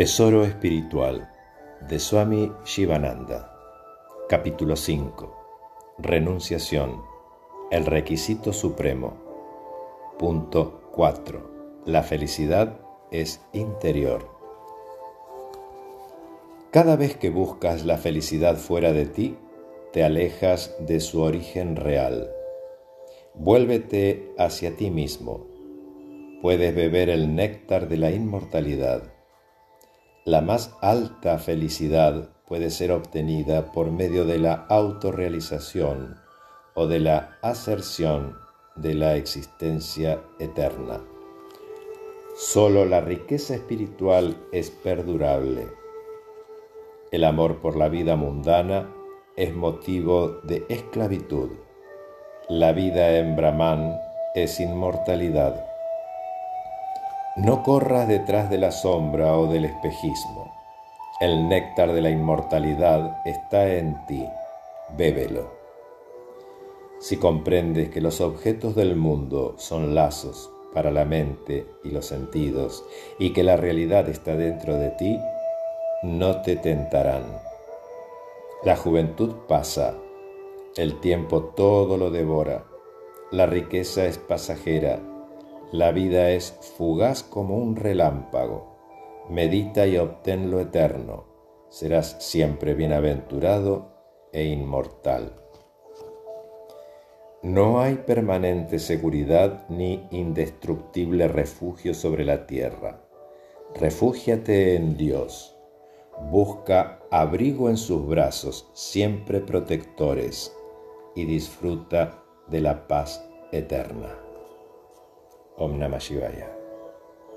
Tesoro espiritual de Swami Shivananda. Capítulo 5. Renunciación. El requisito supremo. Punto 4. La felicidad es interior. Cada vez que buscas la felicidad fuera de ti, te alejas de su origen real. Vuélvete hacia ti mismo. Puedes beber el néctar de la inmortalidad la más alta felicidad puede ser obtenida por medio de la autorrealización o de la aserción de la existencia eterna. Solo la riqueza espiritual es perdurable. El amor por la vida mundana es motivo de esclavitud. La vida en Brahman es inmortalidad. No corras detrás de la sombra o del espejismo. El néctar de la inmortalidad está en ti. Bébelo. Si comprendes que los objetos del mundo son lazos para la mente y los sentidos y que la realidad está dentro de ti, no te tentarán. La juventud pasa, el tiempo todo lo devora, la riqueza es pasajera la vida es fugaz como un relámpago. Medita y obtén lo eterno. Serás siempre bienaventurado e inmortal. No hay permanente seguridad ni indestructible refugio sobre la tierra. Refúgiate en Dios. Busca abrigo en sus brazos, siempre protectores, y disfruta de la paz eterna. Om Namah Shivaya.